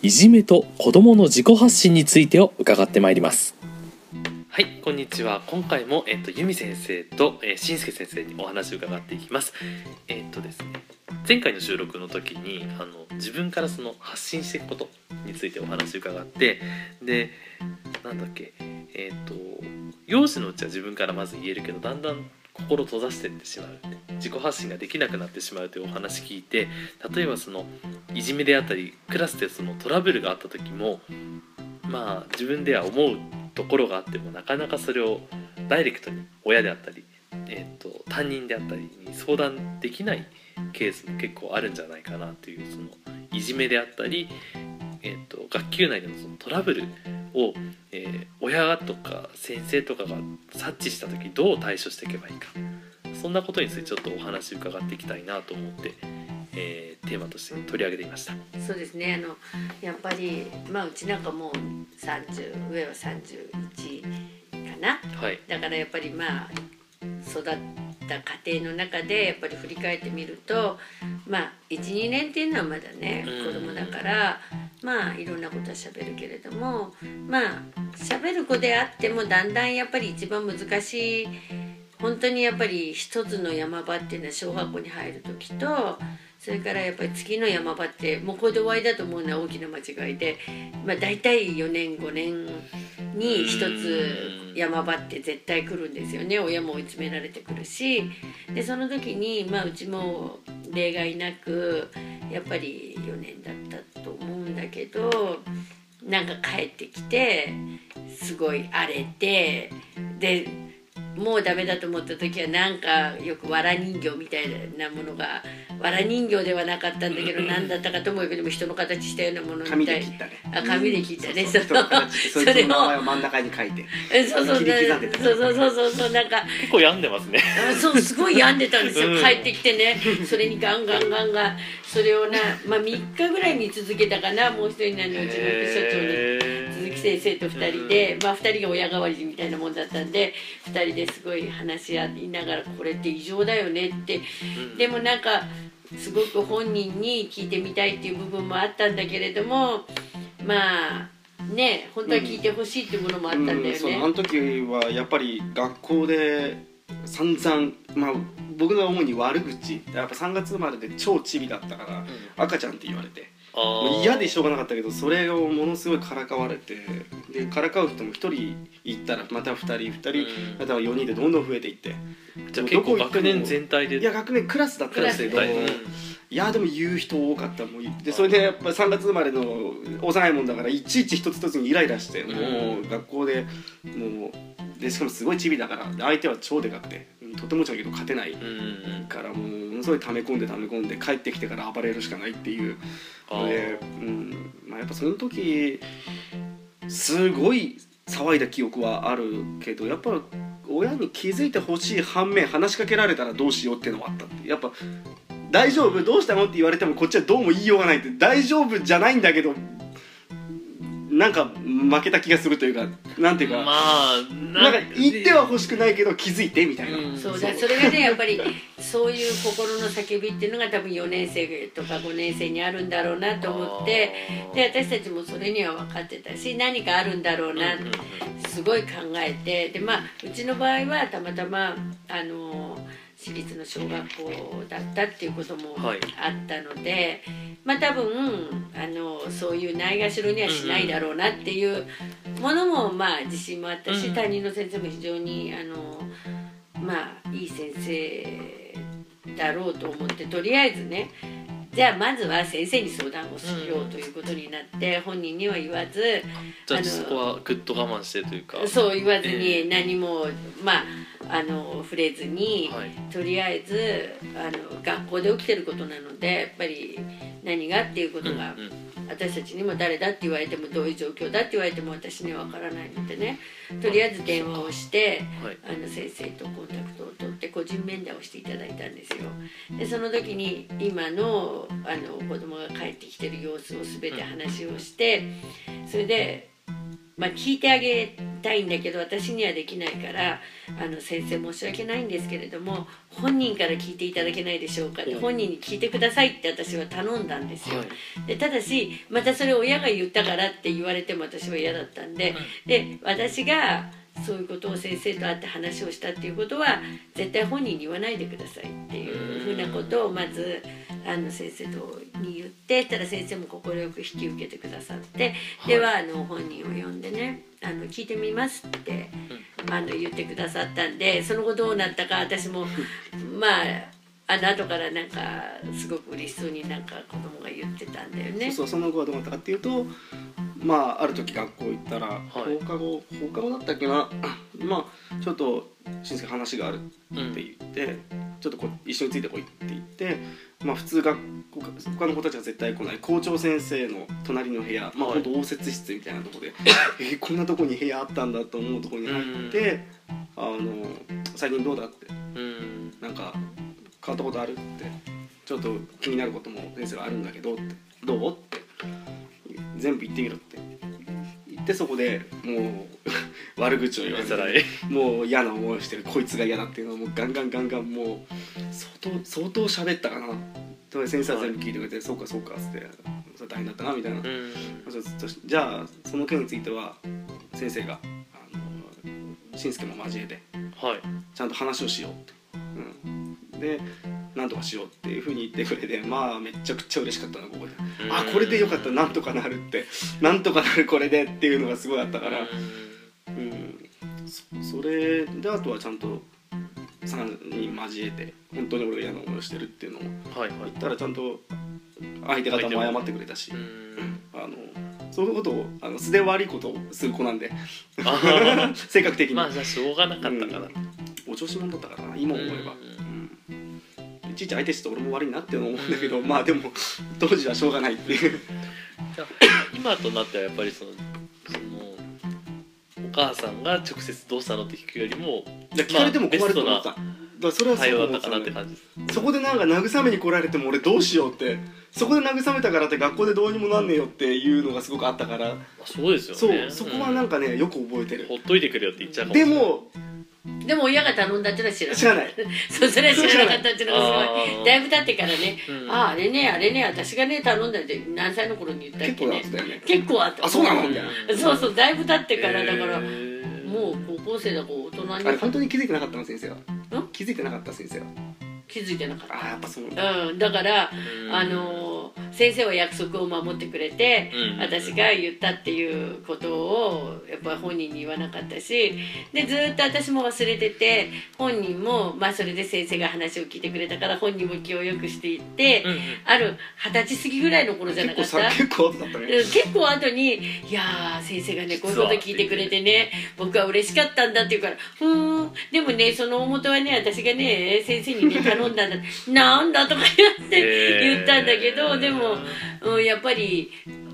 いじめと子供の自己発信についてを伺ってまいります。はい、こんにちは。今回も、えっと、由美先生と、えー、しんすけ先生にお話を伺っていきます。えっとですね、前回の収録の時に、あの、自分からその発信していくことについてお話を伺って、で、なんだっけ、えっと、幼児のうちは自分からまず言えるけど、だんだん心閉ざしてってしまう自己発信ができなくなってしまうというお話聞いて例えばそのいじめであったりクラスでそのトラブルがあった時もまあ自分では思うところがあってもなかなかそれをダイレクトに親であったり、えー、と担任であったりに相談できないケースも結構あるんじゃないかなというそのいじめであったり、えー、と学級内でのそのトラブルを、えー親とか先生とかが察知した時どう対処していけばいいか。そんなことについてちょっとお話伺っていきたいなと思って、えーテーマとして取り上げてみました。そうですね。あのやっぱりまあうちなんかもう30上は31かな。はい、だからやっぱりまあ育った家庭の中でやっぱり振り返ってみるとまあ12年っていうのはまだねうん。子供だからまあいろんなことは喋るけれどもまあ喋る子であってもだんだんやっぱり一番難しい本当にやっぱり一つの山場っていうのは小学校に入る時とそれからやっぱり次の山場ってもうこれで終わりだと思うのは大きな間違いで、まあ、大体4年5年に一つ山場って絶対来るんですよね。親も追い詰められてくるし。でその時に、まあ、うちも例外なくやっぱり4年だっただけどなんか帰ってきてすごい荒れてでもうダメだと思った時はなんかよくわら人形みたいなものがわら人形ではなかったんだけど何だったかとも言うけども人の形したようなものみ紙たいで切ったね。あ紙で切ったね、そうそう。人の形してそいつの名前を真ん中に書いて。えそうそう。そうそうそうそうそう。なんか結構病んでますね。あそうすごい病んでたんですよ、うん。帰ってきてね。それにガンガンガンガン。それをな、まあ、3日ぐらいに続けたかなもう一人なのうちの副所長に先生と2人で、まあ、2人が親代わりみたいなもんだったんで2人ですごい話し合いながらこれって異常だよねって。でもなんかすごく本人に聞いてみたいっていう部分もあったんだけれどもまあね本当は聞いてほしいっていうものもあったんだよね。うん。そうあの時はやっぱり学校で散々まあ僕が主に悪口やっぱ3月生まれで超チビだったから赤ちゃんって言われて嫌でしょうがなかったけどそれをものすごいからかわれてでからかう人も1人行ったらまた2人2人、うん。または4人でどんどん増えていって。じゃあ結構学年全体で。いや学年クラスだったんですけどクラスでいやでも言う人多かった。もうでそれでやっぱ3月生まれの幼いもんだからいちいち一つ一つにイライラしてもう学校でもうでしかもすごいチビだからで相手は超でかくてとてもじゃけど勝てないうんからもうものすごい溜め込んで溜め込んで帰ってきてから暴れるしかないっていう。ので、うん。まあ、やっぱその時すごい騒いだ記憶はあるけどやっぱ親に気づいてほしい反面話しかけられたらどうしようっていうのはあったって。やっぱ「大丈夫？どうしたの?」って言われてもこっちはどうも言いようがないって。大丈夫じゃないんだけどなんか負けた気がするというかなんていうか、まあなんか言っては欲しくないけど気づいてみたいな。うん。そうだそれがね やっぱりそういう心の叫びっていうのが多分4年生とか5年生にあるんだろうなと思ってで私たちもそれには分かってたし何かあるんだろうなすごい考えてでまあうちの場合はたまたまあの私立の小学校だったっていうこともはいあったので、まあ多分あのそういうないがしろにはしないだろうなっていうものもまあ自信もあったし、うん。担任の先生も非常にあのまあいい先生だろうと思ってとりあえずねじゃあまずは先生に相談をしようということになって、本人には言わずじゃああのそこはぐっと我慢してというか。そう言わずえに何も、まああの触れずに、はい。とりあえずあの学校で起きてることなのでやっぱり何がっていうことがうんうん。私たちにも誰だって言われてもどういう状況だって言われても私には分からないのでね。とりあえず電話をして、はい。あの先生とコンタクトを取って個人面談をしていただいたんですよ。でその時に今のあの子供が帰ってきてる様子を全て話をしてそれでまあ、聞いてあげたいんだけど私にはできないからあの先生申し訳ないんですけれども本人から聞いていただけないでしょうかってうん本人に聞いてくださいって私は頼んだんですよ。はい。でただしまたそれを親が言ったからって言われても私は嫌だったんでで私がそういうことを先生と会って話をしたっていうことは絶対本人に言わないでくださいっていうふうなことをまずあの先生とに言ってたら先生も快く引き受けてくださって、ではあの本人を呼んでねあの聞いてみますって、あの言ってくださったんでその後どうなったか私もまああの後からなんかすごく嬉しそうになんか子供が言ってたんだよね。そうそうその後はどうなったかっていうとまあある時学校行ったら、い。放課後放課後だったっけな？まあちょっとしんすけ話があるうんって言って、ちょっとこ一緒についてこいって言ってまあ普通学校他の子たちは絶対来ない。校長先生の隣の部屋まあ応接室みたいなところでえーこんなとこに部屋あったんだと思うところに入って「あの最近どうだ?」って。うんなんか変わったことある？ってちょっと気になることも先生はあるんだけどってどう？って全部言ってみろって言ってそこでもう 悪口を言われつらいてもう嫌な思いをしてるこいつが嫌だっていうのをもうガンガンガンガンもう相当相当喋ったかな。先生は全部聞いてくれて「そうかそうか」っつって「それ大変だったな」みたいな。うん。じゃあその件については先生がしんすけも交えてはい。ちゃんと話をしようって、うん、でなんとかしようっていうふうに言ってくれてまあめちゃくちゃ嬉しかったなここで。うん。あこれでよかった。なんとかなるって。なんとかなるこれでっていうのがすごいあったから、うん、そそれであとはちゃんと3人交えて本当に俺が嫌な思いをしてるっていうのを言ったらちゃんと相手方も謝ってくれたし、うん。あのそういうことをあの素で悪いことをする子なんで。あ 性格的に、ーまあじゃあしょうがなかったかなお調子者だったからな今思えば、ううん。いちいち相手して俺も悪いなって思うんだけど、まあでも当時はしょうがないっていう。今となってはやっぱりそのお母さんが直接どうしたのって聞くよりも聞かれても困ると思った、まあだからそれはそう思ってたなって感じです。そこでなんか慰めに来られても俺どうしようってそこで慰めたからって学校でどうにもなんねえよっていうのがすごくあったから、まあそうですよそうねそこはなんかねよく覚えてる、ほっといてくれよって言っちゃうかもでもでも親が頼んだってのは知らない。知らない。そうそれは知らなかったっていうのがすあごーい。だいぶ経ってからね、うん。あああれねあれね私がね頼んだって何歳の頃に言ったっ結構なけね。結構あった。あそうなの？みたいなそうそうだいぶ経ってからだから、もう高校生だから大人あれに本当に気づいてなかったの先生は？気づいてなかった先生は。気づいてなかっああやっぱそうた、うん、だから、うん。あのー先生は約束を守ってくれて、うん。私が言ったっていうことをやっぱり本人に言わなかったしでずっと私も忘れてて本人も、まあ、それで先生が話を聞いてくれたから本人も気を良くしていって、うんうん。ある二十歳過ぎぐらいの頃じゃな結かった？結構結構後に「いやー先生がねこういうこと聞いてくれてね僕は嬉しかったんだ」って言うから「ふーん。でもねその大元はね私がね先生にね頼んだんだ」なんだとか言って言ったんだけどでも、うん、やっぱり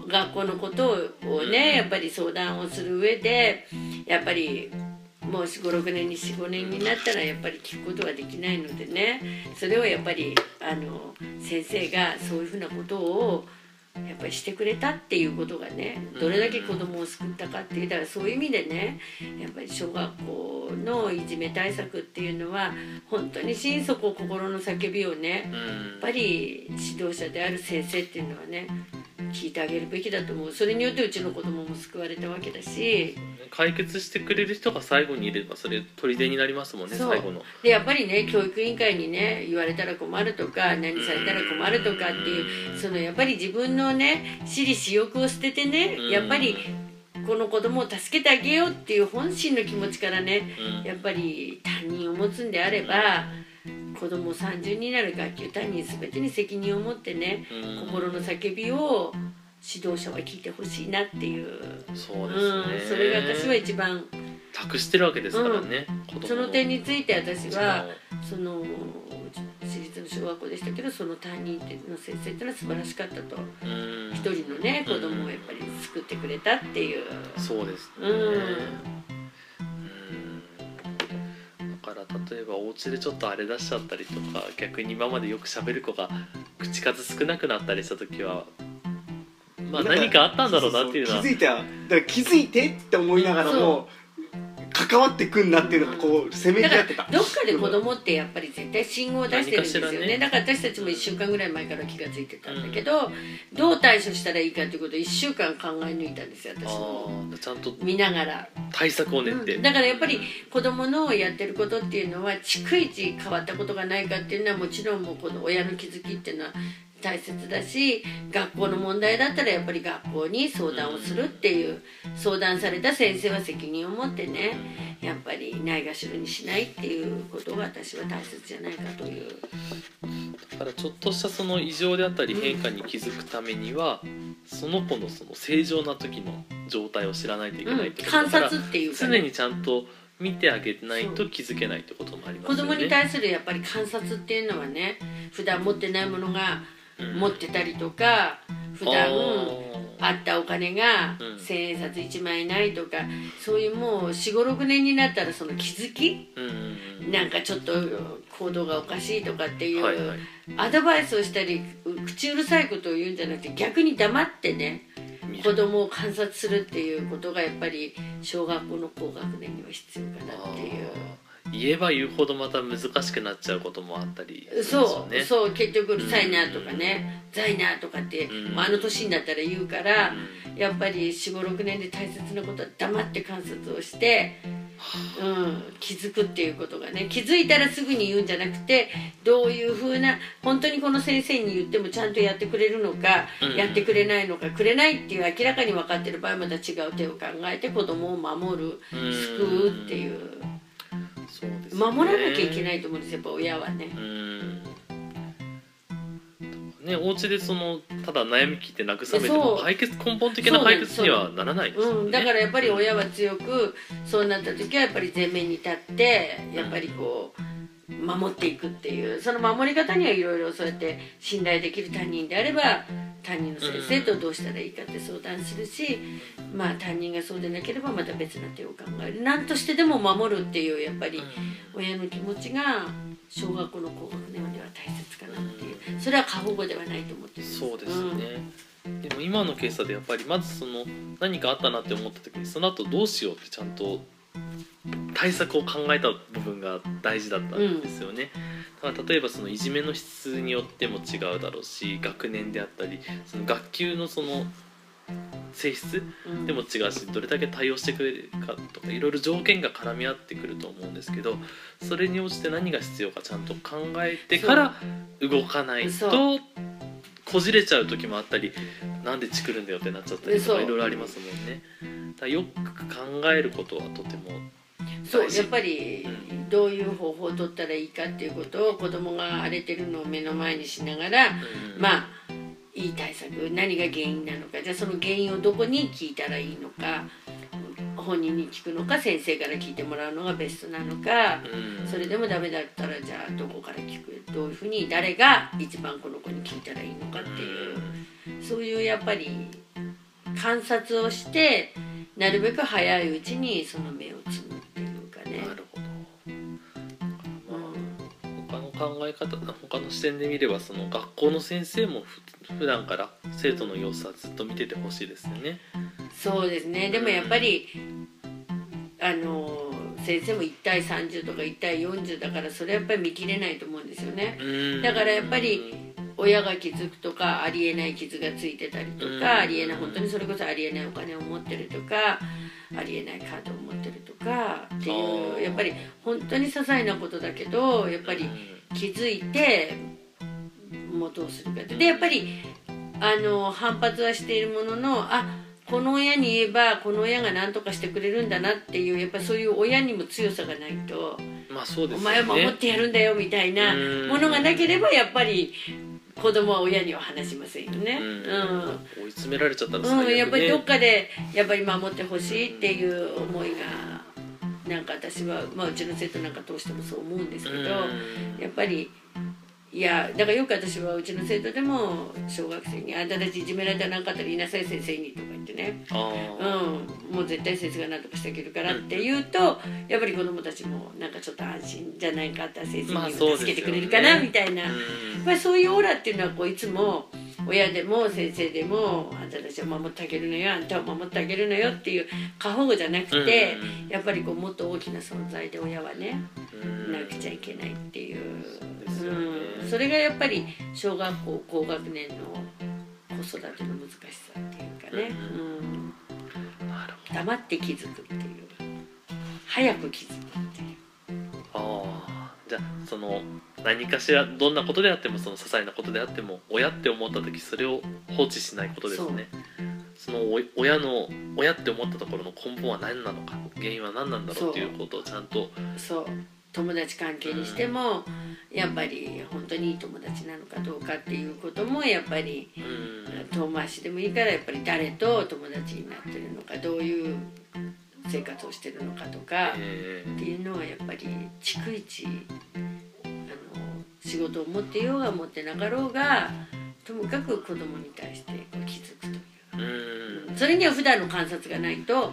学校のことをねやっぱり相談をする上でやっぱり。もう56年に45年になったらやっぱり聞くことができないのでねそれをやっぱりあの先生がそういうふうなことをやっぱりしてくれたっていうことがねどれだけ子供を救ったかっていうだからそういう意味でねやっぱり小学校のいじめ対策っていうのは本当に心底心の叫びをねやっぱり指導者である先生っていうのはね聞いてあげるべきだと思う。それによってうちの子供も救われたわけだし。解決してくれる人が最後にいればそれ砦になりますもんね最後の。でやっぱりね教育委員会にね言われたら困るとか何されたら困るとかっていうそのやっぱり自分のね私利私欲を捨ててねやっぱりこの子供を助けてあげようっていう本心の気持ちからねうん。やっぱり担任を持つんであれば子供30になる学級担任全てに責任を持ってねうん。心の叫びを指導者は聞いてほしいなっていう、そうですね、うん、それが私は一番。託してるわけですからね、子供その点について私はそその私立の小学校でしたけどその担任の先生っていうのは素晴らしかったと。うん。一人のね子供をやっぱり救ってくれたっていう。そうですね。うんうんから例えばお家でちょっとあれ出しちゃったりとか逆に今までよく喋る子が口数少なくなったりした時はまあ何かあったんだろうなっていうのは気づいただから気づいてって思いながらも関わってくんなっていうのがこうせめぎ合ってた。らどっかで子供ってやっぱり絶対信号を出してるんですよね。ねだから私たちも1週間ぐらい前から気が付いてたんだけど、どう対処したらいいかっていうことを1週間考え抜いたんですよ私も。ちゃんと見ながら、対策を練って、うんだからやっぱり子供のやってることっていうのは逐一変わったことがないかっていうのはもちろんもうこの親の気づきっていうのは大切だし学校の問題だったらやっぱり学校に相談をするっていう相談された先生は責任を持ってねやっぱりないがしろにしないっていうことが私は大切じゃないかという。だからちょっとしたその異常であったり変化に気づくためには、その子のその正常な時の状態を知らないといけないってこと観だから、察っていうか、ね、常にちゃんと見てあげないと気づけないってこともありますよね。子供に対するやっぱり観察っていうのはね普段持ってないものがうん持ってたりとか普段あったお金がうん。千円札1枚ないとかそういうもう4 5 6年になったらその気づきなんかちょっと行動がおかしいとかっていう、アドバイスをしたりう口うるさいことを言うんじゃなくて逆に黙ってね子供を観察するっていうことがやっぱり小学校の高学年には必要かなっていう。言えば言うほどまた難しくなっちゃうこともあったりそう。そう結局うるさいなとかね、うざいなとかって、うん。まあ、あの年になったら言うから、うん。やっぱり4 5 6年で大切なことは黙って観察をして、うん、気づくっていうことがね気づいたらすぐに言うんじゃなくてどういうふうな本当にこの先生に言ってもちゃんとやってくれるのか、うん。やってくれないのかくれないっていう明らかに分かってる場合また違う手を考えて子供を守るうん。救うっていうそうですね。守らなきゃいけないと思うんですよやっぱ親はね。うん。ね、お家でそのただ悩み聞いて慰めても解決根本的な解決にはならないですよね、うん、だからやっぱり親は強くそうなった時はやっぱり前面に立ってやっぱりこう守っていくっていうその守り方にはいろいろそうやって信頼できる他人であれば担任の先生とどうしたらいいかって相談するし、まあ担任がそうでなければまた別な手を考える。何としてでも守るっていうやっぱり親の気持ちが小学校の高学年では大切かなっていう。それは過保護ではないと思ってるんそうですね、でも今のケースでやっぱりまずその何かあったなって思った時にその後どうしようってちゃんと対策を考えた部分が大事だったんですよね、だから例えばそのいじめの質によっても違うだろうし学年であったりその学級のその性質うん。でも違うしどれだけ対応してくれるかとかいろいろ条件が絡み合ってくると思うんですけどそれに応じて何が必要かちゃんと考えてから動かないそとこじれちゃう時もあったりなんでチクるんだよってなっちゃったりとかいろいろありますもんね。だよく考えることはとても大事。そうやっぱりどういう方法を取ったらいいかっていうことを子供が荒れてるのを目の前にしながら、うん。まあいい対策何が原因なのかじゃあその原因をどこに聞いたらいいのか本人に聞くのか先生から聞いてもらうのがベストなのか、うん。それでもダメだったらじゃあどこから聞く？どういうふうに誰が一番この子に聞いたらいいのかっていう。そういうやっぱり観察をしてなるべく早いうちにその芽を摘むっていうかね。なるほど。考え方他の視点で見ればその学校の先生もふ普段から生徒の様子はずっと見ててほしいですよね。そうですねでもやっぱりあの先生も1対30とか1対40だからそれはやっぱり見切れないと思うんですよね。うんだからやっぱり親が気づくとかありえない傷がついてたりとうん。かありえない本当にそれこそありえないお金を持ってるとかありえないカードを持ってるとかっていうやっぱり本当に些細なことだけどやっぱり気づいてもうどうするかって。でやっぱりあの反発はしているもののあこの親に言えばこの親が何とかしてくれるんだなっていうやっぱそういう親にも強さがないと、まあそうでおすよね。前は守ってやるんだよみたいなうん。ものがなければやっぱり子供は親には話しませんよね。うん。うん。追い詰められちゃったら最悪うん、ねやっぱりどっかでやっぱり守ってほしいっていう思いがなんか私は、まあ、うちの生徒なんか通してもそう思うんですけど、うん。やっぱりいやだからよく私はうちの生徒でも小学生に「あんたたちいじめられたらなかったら言いなさい先生に」とか言ってね。あうん、もう絶対先生が何とかしてあげるからって言うと、やっぱり子供たちもなんかちょっと安心じゃないかった先生に助けてくれるかな、みたいな、やっうん。ぱりそういうオーラっていうのはこういつも親でも先生でもあんたたちを守ってあげるのよあんたを守ってあげるのよっていう過保護じゃなくて、やっぱりこうもっと大きな存在で親はねうん。なくちゃいけないっていう、ですよねうん、それがやっぱり小学校高学年の子育ての難しさっていうかね、うん。なるほど黙って気づくっていう。早く気づくっていう。ああじゃあその何かしらどんなことであってもその些細なことであっても親って思った時それを放置しないことですね。そのお親の親って思ったところの根本は何なのか原因は何なんだろうっていうことをちゃんとそう友達関係にしても、やっぱり本当にいい友達なのかどうかっていうこともやっぱりうん。遠回しでもいいからやっぱり誰と友達になってるのかどういう生活をしてるのかとか、えっていうのはやっぱり逐一あの仕事を持っていようが持ってなかろうがともかく子供に対してこう気づくというーうん。それには普段の観察がないと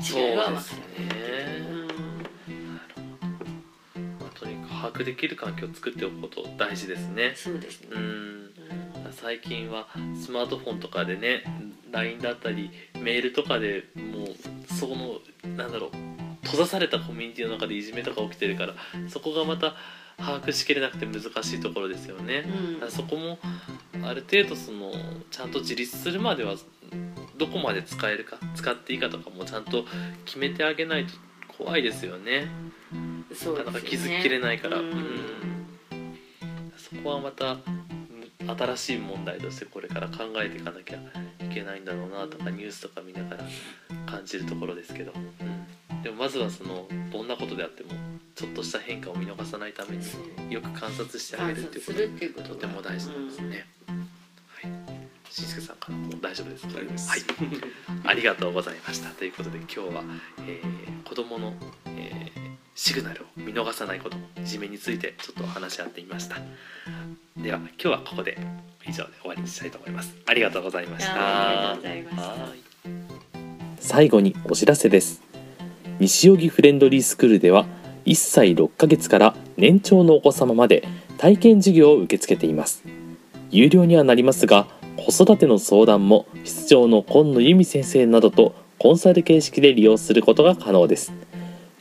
違いは分からない把握できる環境を作っておくこと大事ですねうん、そうですね、うんうん最近はスマートフォンとかでね LINE だったりメールとかでもうそのなんだろう閉ざされたコミュニティの中でいじめとか起きてるからそこがまた把握しきれなくて難しいところですよね。うんそこもある程度そのちゃんと自立するまではどこまで使えるか使っていいかとかもちゃんと決めてあげないと怖いですよね。そうなかなか気づききれないから、そこはまたむ新しい問題としてこれから考えていかなきゃいけないんだろうなとかニュースとか見ながら感じるところですけど、うん、でもまずはそのどんなことであってもちょっとした変化を見逃さないためによく観察してあげ観るって察いうことするっていうこととても大事なんですね。はい、しんすけさんからもう大丈夫ですです。はい、ありがとうございました。ということで今日は、えー子供の、えーシグナルを見逃さないこといじめについてちょっと話し合ってみました。では今日はここで以上で終わりにしたいと思います。ありがとうございました。最後にお知らせです西荻フレンドリースクールでは1歳6ヶ月から年長のお子様まで体験授業を受け付けています有料にはなりますが子育ての相談も室長の今野由美先生などとコンサル形式で利用することが可能です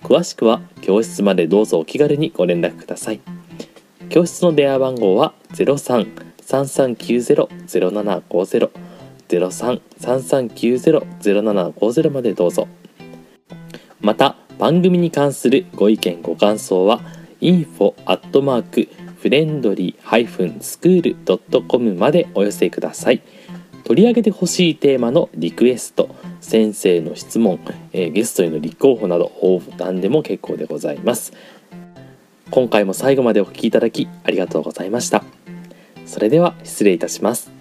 詳しくは教室までどうぞお気軽にご連絡ください。教室の電話番号は03-3390-0750 03-3390-0750までどうぞ。また番組に関するご意見ご感想は info アットマークフレンドリー -school.com までお寄せください。取り上げてほしいテーマのリクエスト。先生の質問、えーゲストへの立候補など何でも結構でございます。今回も最後までお聞きいただきありがとうございました。それでは失礼いたします。